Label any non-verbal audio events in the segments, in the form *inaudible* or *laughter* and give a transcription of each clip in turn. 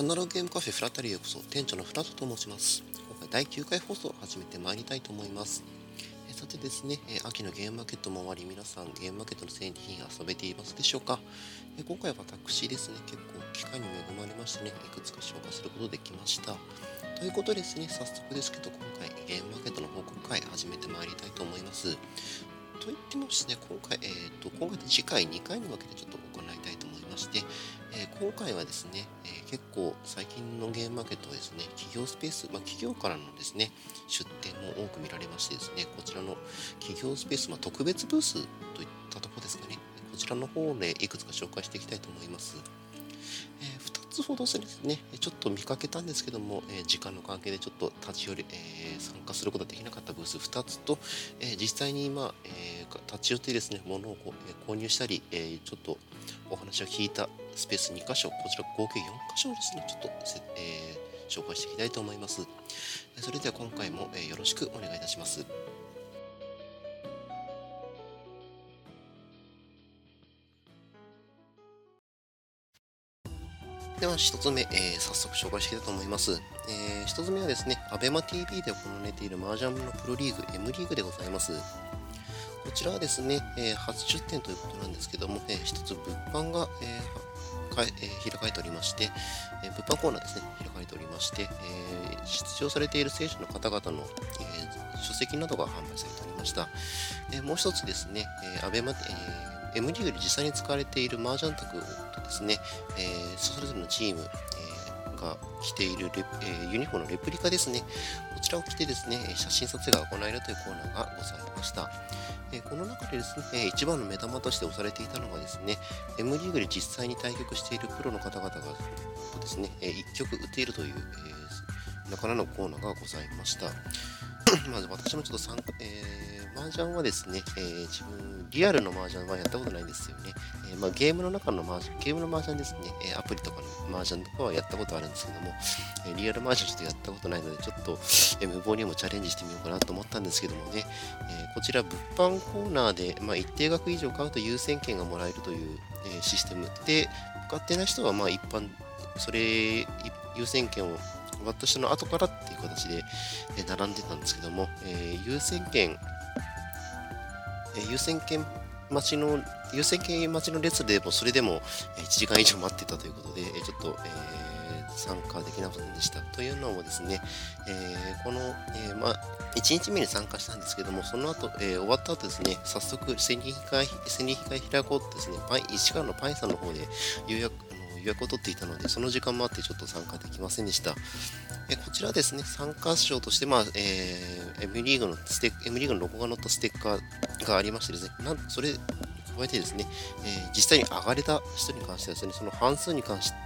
アナログゲームカフェフラタリーへこそ店長のフラトと申します。今回第9回放送を始めてまいりたいと思います。えさてですね、え秋のゲームマーケットも終わり皆さんゲームマーケットの製品遊べていますでしょうか？え今回は私ですね結構機会に恵まれましてねいくつか紹介することできました。ということですね早速ですけど今回ゲームマーケットの報告会始めてまいりたいと思います。と言ってもですね今回、えーと、今回で次回2回に分けてちょっと行いたいと思いまして、え、今回はですね、結構最近のゲームマーケットはですね、企業スペース、まあ、企業からのですね、出店も多く見られましてですね、こちらの企業スペース、まあ、特別ブースといったところですかね、こちらの方でいくつか紹介していきたいと思います。えー、2つほどですね、ちょっと見かけたんですけども、えー、時間の関係でちょっと立ち寄り、えー、参加することができなかったブース2つと、え実際に今、え立ち寄ってですね、物をこう、え購入したり、えちょっとお話を聞いたスペース2箇所、こちら合計4箇所ですね、ちょっと、えー、紹介していきたいと思います。それでは今回も、えよろしくお願いいたします。では1つ目、えー、早速紹介していきたいと思います。えー、1つ目はですね、ABEMATV で行われている麻雀のプロリーグ M リーグでございます。こちらはですね、えー、初出店ということなんですけども、えー、一つ物販が、えーかえー、開かれておりまして、えー、物販コーナーですね、開かれておりまして、えー、出場されている選手の方々の、えー、書籍などが販売されておりました。えー、もう一つですね、えー、アベマ、えー、M リーグで実際に使われている麻雀卓とですね、えー、それぞれのチーム、が着ているレ、えー、ユニフォームのレプリカですね、こちらを着てですね、写真撮影が行えるというコーナーがございました。えこの中でですね、一番の目玉として押されていたのがですね、M リーグで実際に対局しているプロの方々がですね、1局打ているという、えー、なかなかのコーナーがございました。*coughs* まず私もちょっと参加、えー、麻雀はですね、えー、自分、リアルの麻雀はやったことないんですよね。えー、まあ、ゲームの中の麻雀、ゲームの麻雀ですね、えアプリとかの麻雀とかはやったことあるんですけども、えリアル麻雀ちょっとやったことないので、ちょっと、え無謀にもチャレンジしてみようかなと思ったんですけどもね、えこちら物販コーナーで、まあ、一定額以上買うと優先権がもらえるという、えシステムで、買ってない人はまあ一般、それ、優先権を私の後からっていう形で、並んでたんですけども、えー、優先権、え、優先権待ちの、優先権待ちの列でもそれでも1時間以上待ってたということで、ちょっと、えー、参加できなかったんでした。というのもですね、えー、この、えー、まあ、1日目に参加したんですけども、その後、え、終わった後ですね、早速、戦利品会、戦利品会開こうとですね、パイ石川のパイさんの方で予約、予約を取っていたので、その時間もあってちょっと参加できませんでした。えこちらですね、参加賞として、まあえー、M リーグのステ M リーグのロゴが載ったステッカーがありましてですね、なんそれ加えてですね、えー、実際に上がれた人に関してはですね、その半数に関して、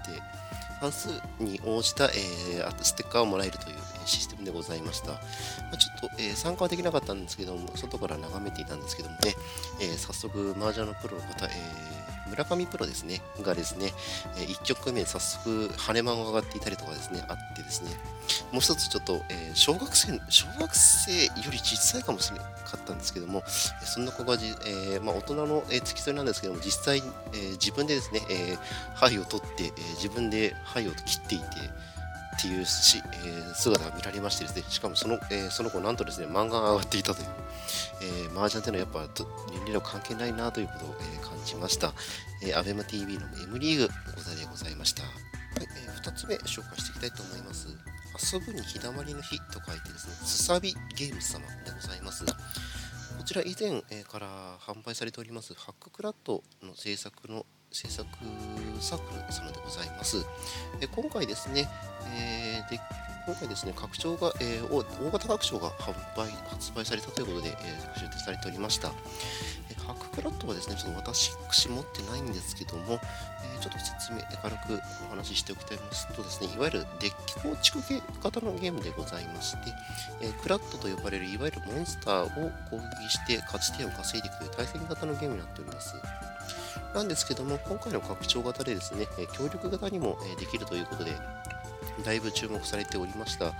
半数に応じた、えー、ステッカーをもらえるというシステムでございました。まあ、ちょっと、えー、参加はできなかったんですけども、外から眺めていたんですけどもね、えー、早速、麻雀のプロの方、えー村上プロですね、がですね、1曲目早速、跳ね間が上がっていたりとかですね、あってですね、もう一つちょっと、え、小学生、小学生より小さいかもしれなかったんですけども、そんな子がじ、えー、まあ、大人の、え、付き添いなんですけども、実際、え、自分でですね、えー、灰を取って、え、自分で灰を切っていて、っていうし、えー、姿が見られましてですね、しかもその,、えー、その子、なんとですね、漫画が上がっていたという、えー、麻雀っていうのはやっぱ年齢の関係ないなということを、えー、感じました。えー、アベマ t v の M リーグござでございました。はい、えー、2つ目紹介していきたいと思います。遊ぶに日だまりの日と書いてですね、すさびゲーム様でございます。こちら以前から販売されておりますハッククラットの制作の制作サークル様でございます。え今回ですね、えー、で今回ですね、拡張が、えー、大型拡張が販売発売されたということで、えー、出展されておりました。えハッククラットはですね、ちょっと私持ってないんですけども、えー、ちょっと説明、軽くお話ししておきたいますとですね、いわゆるデッキ構築型のゲームでございまして、えクラットと呼ばれるいわゆるモンスターを攻撃して勝ち点を稼いでいくという対戦型のゲームになっております。なんですけども、今回の拡張型でですね、協力型にもできるということで、だいぶ注目されておりました。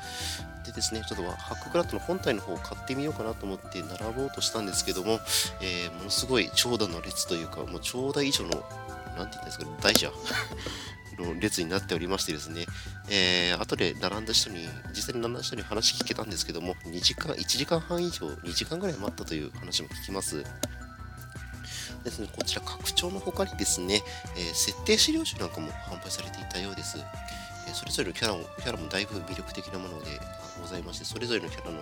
でですね、ちょっとハッククラットの本体の方を買ってみようかなと思って並ぼうとしたんですけども、えー、ものすごい長蛇の列というか、もう長蛇以上の、なんて言ったんですか、大蛇 *laughs* の列になっておりましてですね、えー、後で並んだ人に、実際に並んだ人に話聞けたんですけども、2時間、1時間半以上、2時間ぐらい待ったという話も聞きます。ですね、こちら拡張の他にですね、えー、設定資料集なんかも販売されていたようです。それぞれのキャラもキャラもだいぶ魅力的なものでございまして、それぞれのキャラの、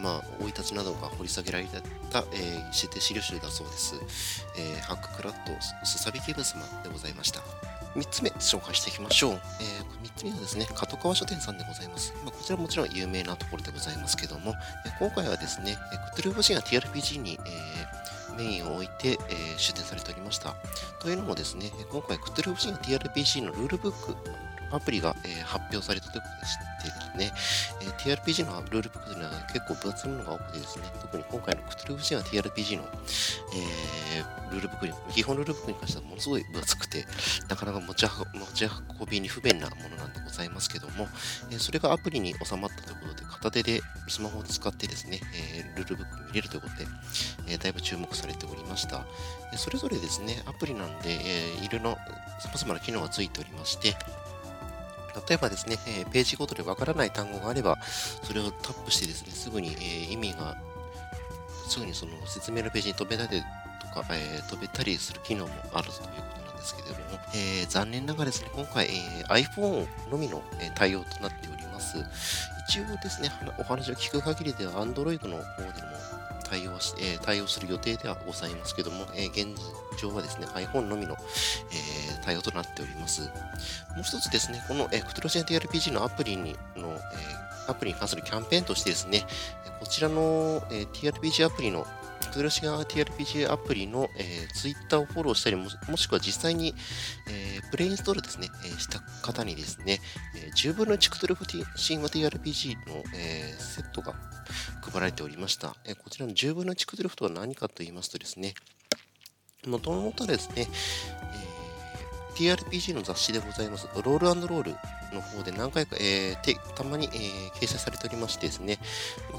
まあ、生い立ちなどが掘り下げられた、えー、設定資料集だそうです。えー、ハッククラッド、スサビキブスマでございました。3つ目紹介していきましょう。えー、3つ目はですね、加藤川書店さんでございます。まあ、こちらもちろん有名なところでございますけども、えー、今回はですね、クトゥルーボシンが TRPG に、えーメインを置いて、えー、出展されておりました。というのもですね、今回、クトゥルフシン TRPG のルールブック、アプリが、えー、発表されたということでしてね、えー、TRPG のルールブックというのは結構分厚いものが多くてですね、特に今回のクトゥルフシンは TRPG の、えー、ルールブックに、基本ルールブックに関してはものすごい分厚くて、なかなか持ち運びに不便なものなんでございますけども、え、それがアプリに収まったということで、片手でスマホを使ってですね、え、ルールブック見れるということで、え、だいぶ注目されておりました。それぞれですね、アプリなんで、えー、いろいろ様々な機能がついておりまして、例えばですね、えページごとでわからない単語があれば、それをタップしてですね、すぐに、え意味が、すぐにその説明のページに飛べたりとか、え飛べたりする機能もあるということなんですけれども、えー、残念ながらですね、今回、え、iPhone のみの、え対応となっております。一応ですね、お話を聞く限りでは Android の方でも対応し、え、対応する予定ではございますけども、え、現状はですね、iPhone のみの、え、対応となっております。もう一つですね、この、えー、クトロジェン TRPG のアプリにの、え、アプリに関するキャンペーンとしてですね、こちらの、え、TRPG アプリのクトロシガー TRPG アプリの、えー、Twitter をフォローしたりも、もしくは実際に、えー、プレイインストールですね、えー、した方にですね、えー、10分の1クトゥルフ神話 TRPG の、えー、セットが配られておりました。えこちらの10分の1クズルフとは何かと言いますとですね、もともとですね、えー、TRPG の雑誌でございます、ロールロールの方で何回か、えー、たまに、えー、掲載されておりましてですね、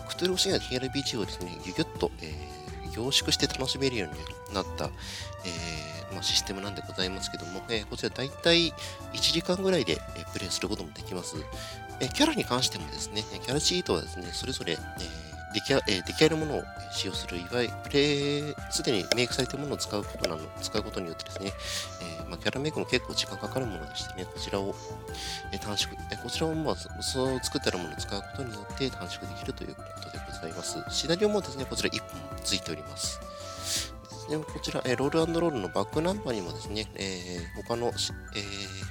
クトゥルフシン TRPG をですね、ギュギュッと、えー、凝縮して楽しめるようになった、えーまあ、システムなんでございますけども、えー、こちら大体1時間ぐらいで、え、プレイすることもできます。え、キャラに関してもですね、キャラチートはですね、それぞれ、えー出来,、えー、出来合いのものを使用する、いわゆるプレイ、すでにメイクされているものを使うことなの、使うことによってですね、えー、まあ、キャラメイクも結構時間かかるものでしてね、こちらを、えー、短縮、えこちらを、まあ、そう作ってあるものを使うことによって短縮できるということでございます。シナリオもですね、こちら1本ついております。でこちら、えロールロールのバックナンバーにもですね、えー、他の、えー、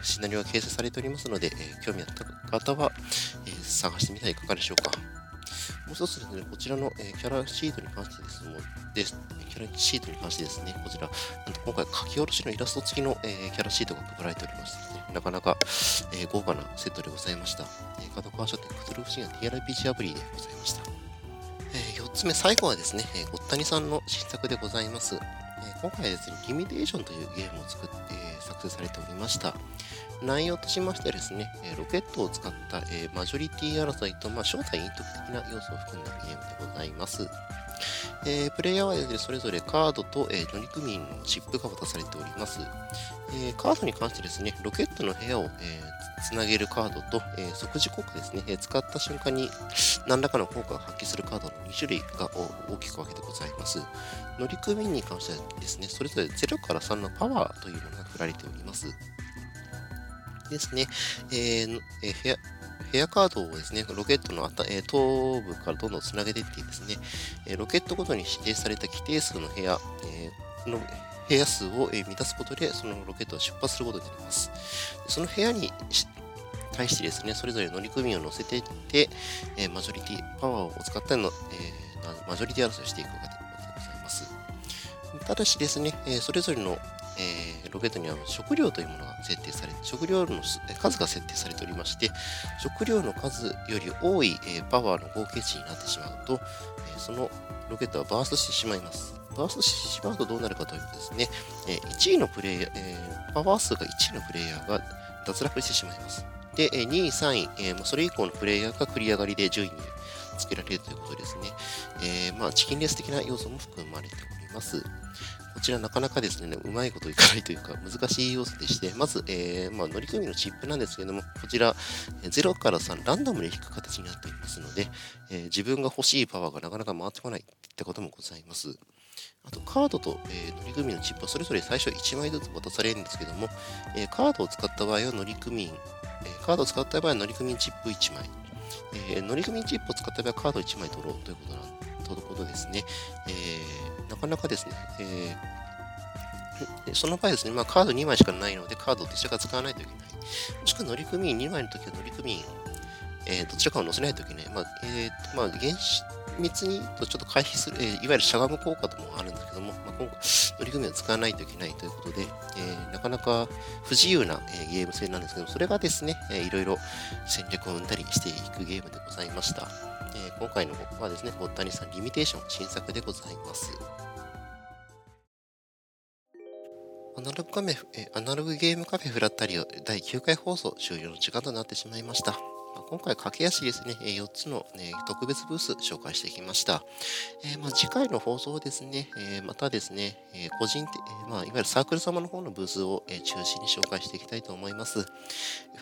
シナリオが掲載されておりますので、えー、興味あった方は、え探してみてはいかがでしょうか。もう一つですね、こちらの、え、キャラシートに関してですもですキャラシートに関してですね、こちら、なんと今回書き下ろしのイラスト付きの、えー、キャラシートが配られておりまして、なかなか、えー、豪華なセットでございました。えー、角川書店クトゥルフシン TRPG アプリでございました。えー、4つ目、最後はですね、えー、ごったにさんの新作でございます。えー、今回はですね、リミテーションというゲームを作って、作成されておりました。内容としましてですね、ロケットを使った、えマジョリティ争いと、まあ、正体隠匿的な要素を含んだゲームでございます。えー、プレイヤーはですね、それぞれカードと、えー、乗組員のチップが渡されております。えー、カードに関してですね、ロケットの部屋を、えー、つなげるカードと、えー、即時効果ですね、えー、使った瞬間に何らかの効果を発揮するカードの2種類が大きく分けてございます。乗組員に関してはですね、それぞれ0から3のパワーというものが振られております。ですね、えーえー、部屋部屋カードをですね、ロケットのえ、頭部からどんどんつなげていってですね、え、ロケットごとに指定された規定数の部屋、え、の部屋数を、え満たすことで、そのロケットは出発することになります。その部屋に対してですね、それぞれ乗組員を乗せていって、えマジョリティ、パワーを使ったの、えマジョリティ争いをしていくわけでございます。ただしですね、えそれぞれのえー、ロケットには食料というものが設定され、食料の数が設定されておりまして、食料の数より多い、えー、パワーの合計値になってしまうと、えー、そのロケットはバーストしてしまいます。バーストしてしまうとどうなるかというとですね、え1位のプレイヤー、えパワー数が1位のプレイヤーが脱落してしまいます。で、2位、3位、えそれ以降のプレイヤーが繰り上がりで順位につけられるということですね。え、まあ、チキンレース的な要素も含まれております。こちらなかなかですね、うまいこといかないというか、難しい要素でして、まず、えー、まあ、乗組のチップなんですけども、こちら、0から3、ランダムで引く形になっていますので、えー、自分が欲しいパワーがなかなか回ってこないってこともございます。あと、カードと、えー、乗組のチップはそれぞれ最初1枚ずつ渡されるんですけども、えー、カードを使った場合は乗組員、えー、カードを使った場合は乗組員チップ1枚、えー、乗組員チップを使った場合はカード1枚取ろうということなんということですね。え、かなかですね、えー、その場合ですね、まあ、カード2枚しかないので、カードをどちらか使わないといけない。もしくは乗組員2枚の時は乗組員、えー、どちらかを載せないといけない。まあ、えー、まあ、原子密にとちょっと回避する、えー、いわゆるしゃがむ効果ともあるんですけども、まあ、今後、乗組員を使わないといけないということで、えー、なかなか不自由な、えー、ゲーム性なんですけども、それがですね、えー、いろいろ戦略を生んだりしていくゲームでございました。え、今回のはですね、大谷さんリミテーション新作でございます。アナログカメえアナログゲームカフェフラッタリオ第9回放送終了の時間となってしまいました。今回駆け足ですね、4つの、ね、特別ブース紹介してきました。えー、まあ、次回の放送ですね、えー、またですね、え個人的、えまあ、いわゆるサークル様の方のブースを、え中心に紹介していきたいと思います。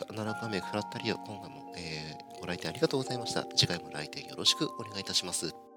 アナログカメフラッタリオ、今回も、えご来店ありがとうございました。次回も来店よろしくお願いいたします。